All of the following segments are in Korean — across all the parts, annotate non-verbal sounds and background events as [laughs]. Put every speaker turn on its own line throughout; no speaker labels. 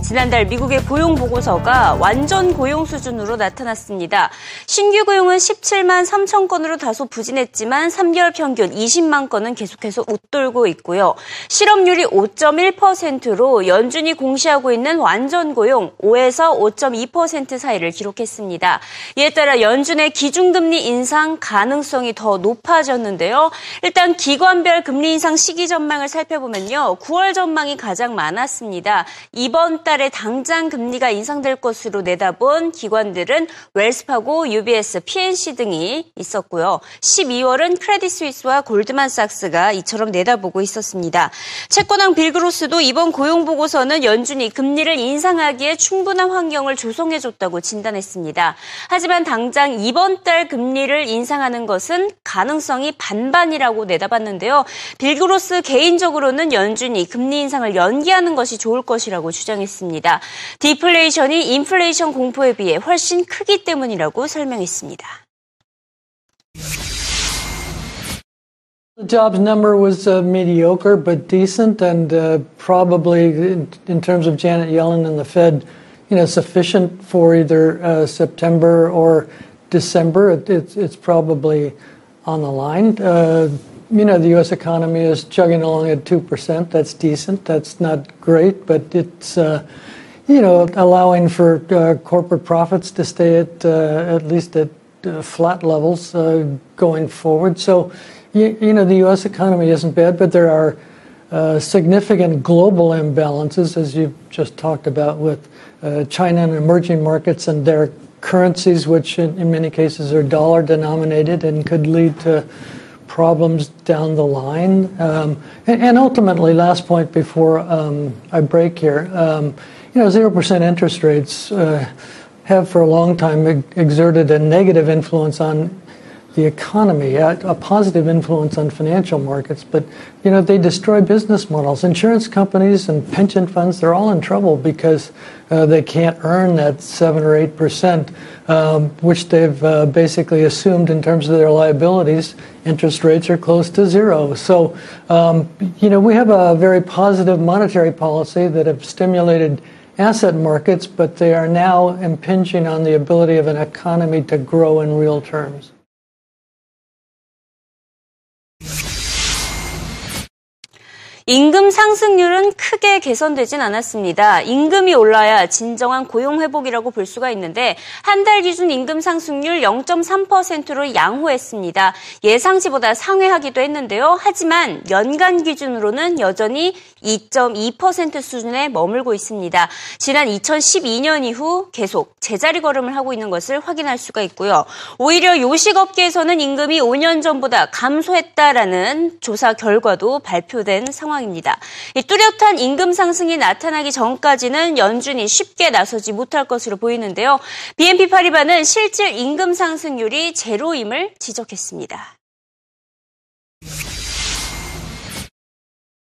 지난달 미국의 고용 보고서가 완전 고용 수준으로 나타났습니다. 신규 고용은 17만 3천 건으로 다소 부진했지만 3개월 평균 20만 건은 계속해서 웃돌고 있고요. 실업률이 5.1%로 연준이 공시하고 있는 완전 고용 5에서 5.2% 사이를 기록했습니다. 이에 따라 연준의 기준금리 인상 가능성이 더 높아졌는데요. 일단 기관별 금리 인상 시기 전망을 살펴보면요. 9월 전망이 가장 많았습니다. 이번 달에 당장 금리가 인상될 것으로 내다본 기관들은 웰스파고, UBS, PNC 등이 있었고요. 12월은 크레딧 스위스와 골드만삭스가 이처럼 내다보고 있었습니다. 채권왕 빌그로스도 이번 고용 보고서는 연준이 금리를 인상하기에 충분한 환경을 조성해줬다고 진단했습니다. 하지만 당장 이번 달 금리를 인상하는 것은 가능성이 반반이라고 내다봤는데요. 빌그로스 개인적으로는 연준이 금리 인상을 연기하는 것이 좋을 것이라고 주장했습니다. 있습니다. 디플레이션이 인플레이션 공포에 비해 훨씬 크기 때문이라고 설명했습니다.
The jobs number was uh, mediocre but decent, and uh, probably, in, in, terms of Janet Yellen and the Fed, you know, sufficient for either uh, September or December. It, it's, it's probably on the line. you know, the U.S. economy is chugging along at 2%. That's decent. That's not great, but it's, uh, you know, allowing for uh, corporate profits to stay at uh, at least at uh, flat levels uh, going forward. So, you, you, know, the U.S. economy isn't bad, but there are uh, significant global imbalances, as you've just talked about, with China and emerging markets and their currencies, which in, in many cases are dollar denominated and could lead to problems down the line. Um, and, and, ultimately, last point before um, I break here, um, you know, 0% interest rates uh, have for a long time exerted a negative influence on the economy, a, positive influence on financial markets, but you know they destroy business models. Insurance companies and pension funds, they're all in trouble because uh, they can't earn that seven or eight percent, um, which they've uh, basically assumed in terms of their liabilities. Interest rates are close to zero. So um, you know we have a very positive monetary policy that have stimulated asset markets, but they are now impinging on the ability of an economy to grow in real terms.
임금 상승률은 크게 개선되진 않았습니다. 임금이 올라야 진정한 고용 회복이라고 볼 수가 있는데 한 달 기준 임금 상승률 0.3%로 양호했습니다. 예상치보다 상회하기도 했는데요. 하지만 연간 기준으로는 여전히 2.2% 수준에 머물고 있습니다. 지난 2012년 이후 계속 제자리 걸음을 하고 있는 것을 확인할 수가 있고요. 오히려 요식업계에서는 임금이 5년 전보다 감소했다라는 조사 결과도 발표된 상황입니다. 상황입니다. 이 뚜렷한 임금 상승이 나타나기 전까지는 연준이 쉽게 나서지 못할 것으로 보이는데요. BNP 파리바는 실질 임금 상승률이 제로임을 지적했습니다.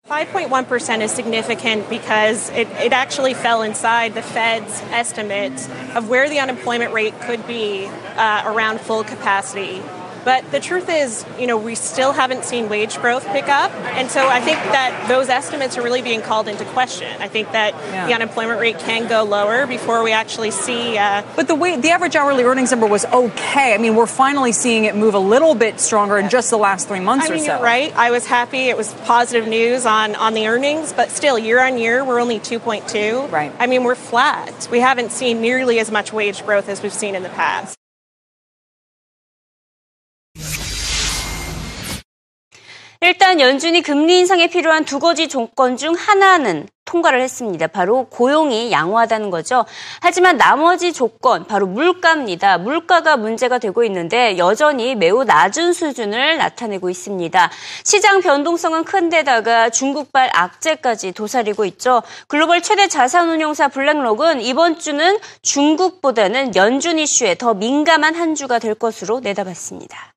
5.1% is significant because it, it actually fell inside the Fed's estimate of where the unemployment rate could be uh, around full capacity. But the truth is, you know, we still haven't seen wage growth pick up. And so I think that those estimates are really being called into question. I think that yeah. the unemployment rate can go lower before we actually see. Uh,
but the way the average hourly earnings number was okay. I mean, we're finally seeing it move a little bit stronger in just the last three months
I
mean,
or so. right. I was happy. It was positive news on, on the earnings, but still, year on year, we're only 2.2.
Right.
I mean, we're flat. We haven't seen nearly as much wage growth as we've seen in the past.
일단 연준이 금리 인상에 필요한 두 가지 조건 중 하나는 통과를 했습니다. 바로 고용이 양호하다는 거죠. 하지만 나머지 조건, 바로 물가입니다. 물가가 문제가 되고 있는데 여전히 매우 낮은 수준을 나타내고 있습니다. 시장 변동성은 큰데다가 중국발 악재까지 도사리고 있죠. 글로벌 최대 자산운용사 블랙록은 이번 주는 중국보다는 연준 이슈에 더 민감한 한 주가 될 것으로 내다봤습니다.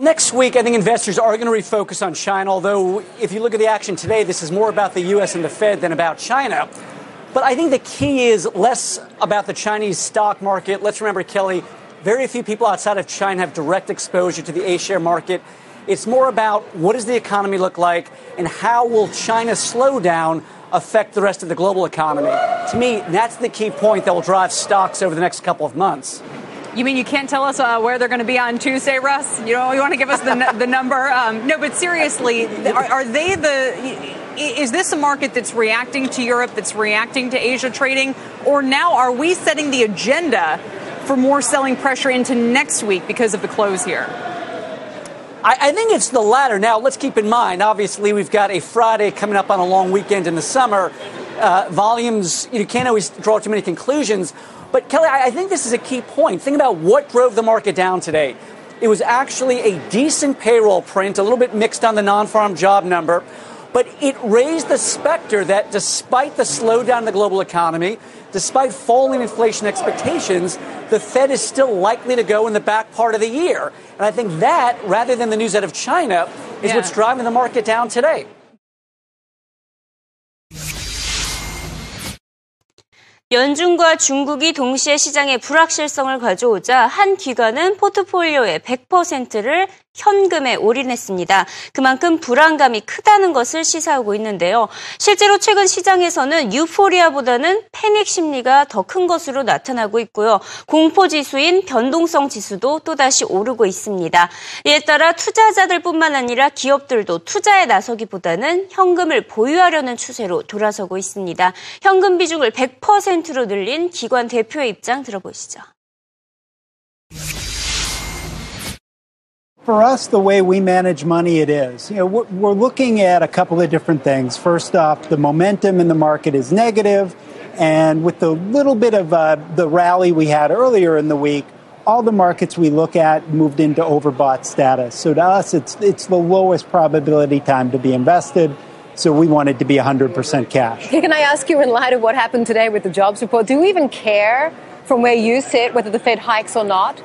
Next week, I think investors are going to refocus on China, although if you look at the action today, this is more about the U.S. and the Fed than about China. But I think the key is less about the Chinese stock market. Let's remember, Kelly, very few people outside of China have direct exposure to the A share market. It's more about what does the economy look like and how will China's slowdown affect the rest of the global economy. To me, that's the key point that will drive stocks over the next couple of months.
You mean you can't tell us uh, where they're going to be on Tuesday, Russ? You know, you want to give us the, the number? Um, no, but seriously, are, are they the is this a market that's reacting to Europe, that's reacting to Asia trading, or now are we setting the agenda for more selling pressure into next week because of the close here?
I, I, think it's the latter. Now, let's keep in mind, obviously, we've got a Friday coming up on a long weekend in the summer. Uh, volumes, you can't always draw too many conclusions. But, Kelly, I, I think this is a key point. Think about what drove the market down today. It was actually a decent payroll print, a little bit mixed on the non farm job number. But it raised the specter that despite the slowdown in the global economy, despite falling inflation expectations, the Fed is still likely to go in the back part of the year. And I think that, rather than the news out of China, is yeah. what's driving the market down today.
연준과 중국이 동시에 시장에 불확실성을 가져오자 한 기관은 포트폴리오의 100%를 현금에 올인했습니다. 그만큼 불안감이 크다는 것을 시사하고 있는데요. 실제로 최근 시장에서는 유포리아보다는 패닉 심리가 더 큰 것으로 나타나고 있고요. 공포 지수인 변동성 지수도 또다시 오르고 있습니다. 이에 따라 투자자들뿐만 아니라 기업들도 투자에 나서기보다는 현금을 보유하려는 추세로 돌아서고 있습니다. 현금 비중을 100%로 늘린 기관 대표의 입장 들어보시죠.
For us, the way we manage money, it is. You know, we're, looking at a couple of different things. First off, the momentum in the market is negative, and with the little bit of uh, the rally we had earlier in the week, all the markets we look at moved into overbought status. So to us, it's it's the lowest probability time to be invested. So we wanted to be 100% cash. [laughs]
Can I ask you, in light of what happened today with the jobs report, do you even care from where you sit whether the Fed hikes or not?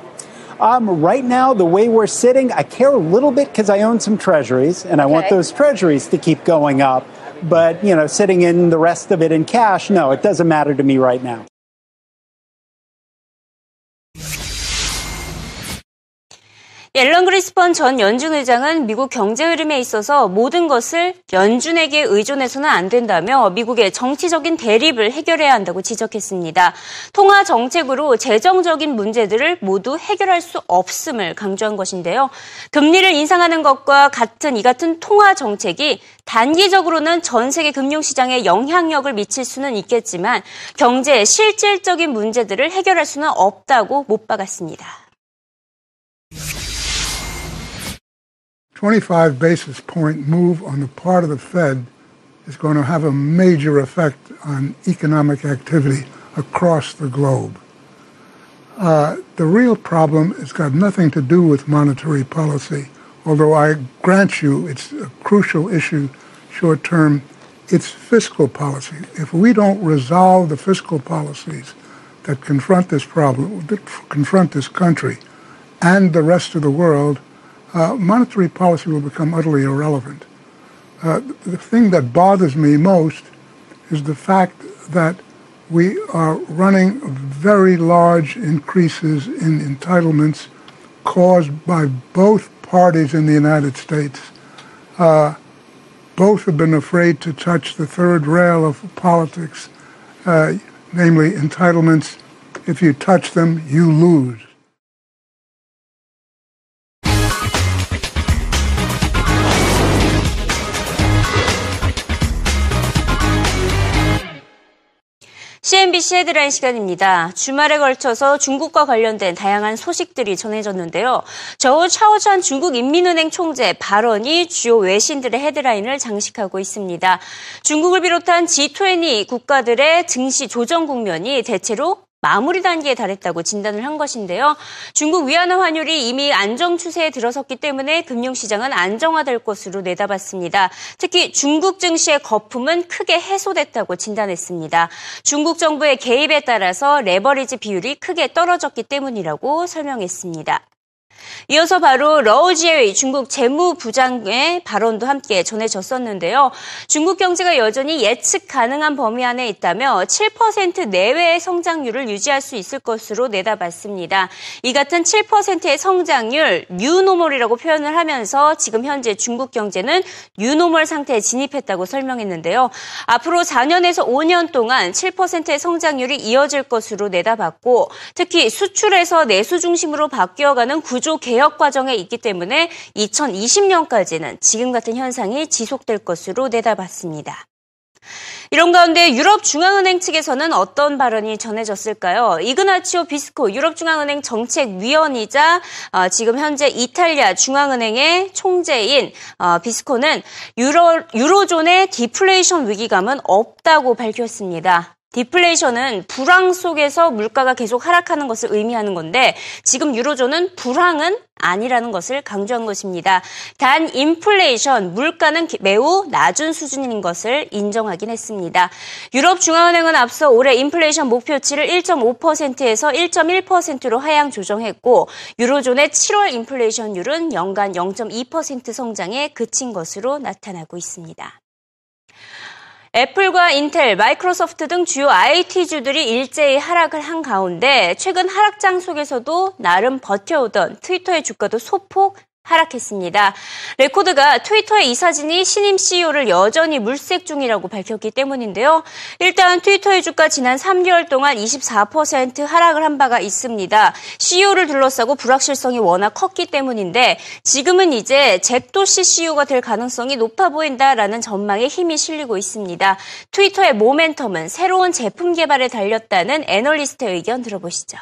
Um, right now, the way we're sitting, I care a little bit because I own some treasuries and I okay. want those treasuries to keep going up. But, you know, sitting in the rest of it in cash, no, it doesn't matter to me right now.
앨런 그리스펀 전 연준 의장은 미국 경제 흐름에 있어서 모든 것을 연준에게 의존해서는 안 된다며 미국의 정치적인 대립을 해결해야 한다고 지적했습니다. 통화 정책으로 재정적인 문제들을 모두 해결할 수 없음을 강조한 것인데요. 금리를 인상하는 것과 같은 이 같은 통화 정책이 단기적으로는 전 세계 금융시장에 영향력을 미칠 수는 있겠지만 경제의 실질적인 문제들을 해결할 수는 없다고 못 박았습니다.
25 basis point move on the part of the Fed is going to have a major effect on economic activity across the globe. Uh, the real problem has got nothing to do with monetary policy, although I grant you it's a crucial issue short term. It's fiscal policy. If we don't resolve the fiscal policies that confront this problem, that confront this country and the rest of the world, uh, monetary policy will become utterly irrelevant. Uh, the thing that bothers me most is the fact that we are running very large increases in entitlements caused by both parties in the United States. Uh, both have been afraid to touch the third rail of politics, uh, namely entitlements. If you touch them, you lose.
CNBC 헤드라인 시간입니다. 주말에 걸쳐서 중국과 관련된 다양한 소식들이 전해졌는데요. 저우 차오찬 중국 인민은행 총재 발언이 주요 외신들의 헤드라인을 장식하고 있습니다. 중국을 비롯한 G20 국가들의 증시 조정 국면이 대체로 마무리 단계에 달했다고 진단을 한 것인데요. 중국 위안화 환율이 이미 안정 추세에 들어섰기 때문에 금융시장은 안정화될 것으로 내다봤습니다. 특히 중국 증시의 거품은 크게 해소됐다고 진단했습니다. 중국 정부의 개입에 따라서 레버리지 비율이 크게 떨어졌기 때문이라고 설명했습니다. 이어서 바로 러우지의 중국 재무부장의 발언도 함께 전해졌었는데요. 중국 경제가 여전히 예측 가능한 범위 안에 있다며 7% 내외의 성장률을 유지할 수 있을 것으로 내다봤습니다. 이 같은 7%의 성장률 뉴노멀이라고 표현을 하면서 지금 현재 중국 경제는 뉴노멀 상태에 진입했다고 설명했는데요. 앞으로 4년에서 5년 동안 7%의 성장률이 이어질 것으로 내다봤고 특히 수출에서 내수 중심으로 바뀌어가는 구조 개혁 과정에 있기 때문에 2020년까지는 지금 같은 현상이 지속될 것으로 내다봤습니다. 이런 가운데 유럽 중앙은행 측에서는 어떤 발언이 전해졌을까요? 이그나치오 비스코 유럽 중앙은행 정책위원이자 어, 지금 현재 이탈리아 중앙은행의 총재인 어, 비스코는 유로, 유로존의 디플레이션 위기감은 없다고 밝혔습니다. 디플레이션은 불황 속에서 물가가 계속 하락하는 것을 의미하는 건데 지금 유로존은 불황은 아니라는 것을 강조한 것입니다. 단 인플레이션, 물가는 매우 낮은 수준인 것을 인정하긴 했습니다. 유럽 중앙은행은 앞서 올해 인플레이션 목표치를 1.5%에서 1.1%로 하향 조정했고 유로존의 7월 인플레이션율은 연간 0.2% 성장에 그친 것으로 나타나고 있습니다. 애플과 인텔, 마이크로소프트 등 주요 IT주들이 일제히 하락을 한 가운데 최근 하락장 속에서도 나름 버텨오던 트위터의 주가도 소폭 하락했습니다. 리코드가 트위터의 이사진이 신임 CEO를 여전히 물색 중이라고 밝혔기 때문인데요. 일단 트위터의 주가 지난 3개월 동안 24% 하락을 한 바가 있습니다. CEO를 둘러싸고 불확실성이 워낙 컸기 때문인데 지금은 이제 잭 도시 CEO가 될 가능성이 높아 보인다라는 전망에 힘이 실리고 있습니다. 트위터의 모멘텀은 새로운 제품 개발에 달렸다는 애널리스트의 의견 들어보시죠.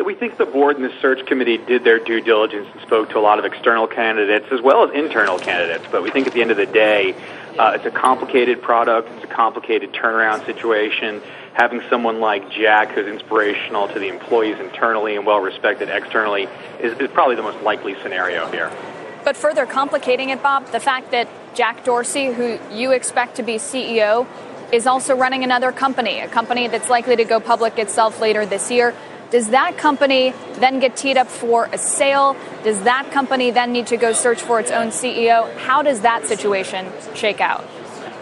Yeah, we think the board and the search committee did their due diligence and spoke to a lot of external candidates as well as internal candidates. But we think at the end of the day, uh, it's a complicated product, it's a complicated turnaround situation. Having someone like Jack, who's inspirational to the employees internally and well respected externally, is, is probably the most likely scenario here.
But further complicating it, Bob, the fact that Jack Dorsey, who you expect to be CEO, is also running another company, a company that's likely to go public itself later this year. Does that company then get teed up for a sale? Does that company then need to go search for its own CEO? How does that situation shake out?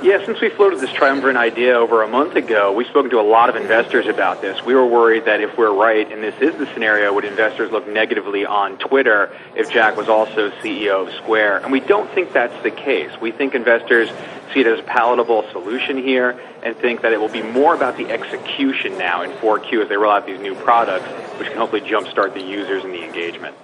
Yeah, since we floated this triumvirate idea over a month ago, we've spoken to a lot of investors about this. We were worried that if we're right and this is the scenario, would investors look negatively on Twitter if Jack was also CEO of Square? And we don't think that's the case. We think investors see it as a palatable solution here and think that it will be more about the execution now in 4Q as they roll out these new products, which can hopefully jumpstart the users and the engagement.